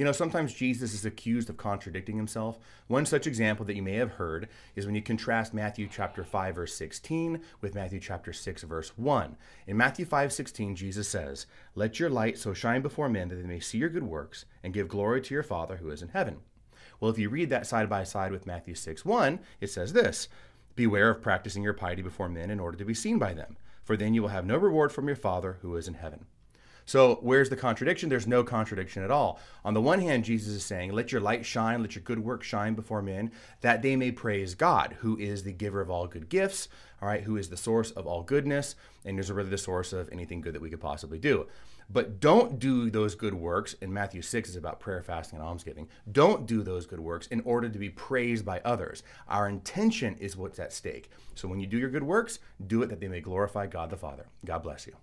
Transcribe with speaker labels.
Speaker 1: You know, sometimes Jesus is accused of contradicting himself. One such example that you may have heard is when you contrast Matthew chapter 5 verse 16 with Matthew chapter 6 verse 1. In Matthew 5:16 Jesus says, "Let your light so shine before men that they may see your good works and give glory to your Father who is in heaven." Well, if you read that side by side with Matthew 6 1, it says this Beware of practicing your piety before men in order to be seen by them, for then you will have no reward from your Father who is in heaven. So, where's the contradiction? There's no contradiction at all. On the one hand, Jesus is saying, Let your light shine, let your good work shine before men, that they may praise God, who is the giver of all good gifts, all right, who is the source of all goodness, and is really the source of anything good that we could possibly do. But don't do those good works, and Matthew 6 is about prayer, fasting, and almsgiving. Don't do those good works in order to be praised by others. Our intention is what's at stake. So when you do your good works, do it that they may glorify God the Father. God bless you.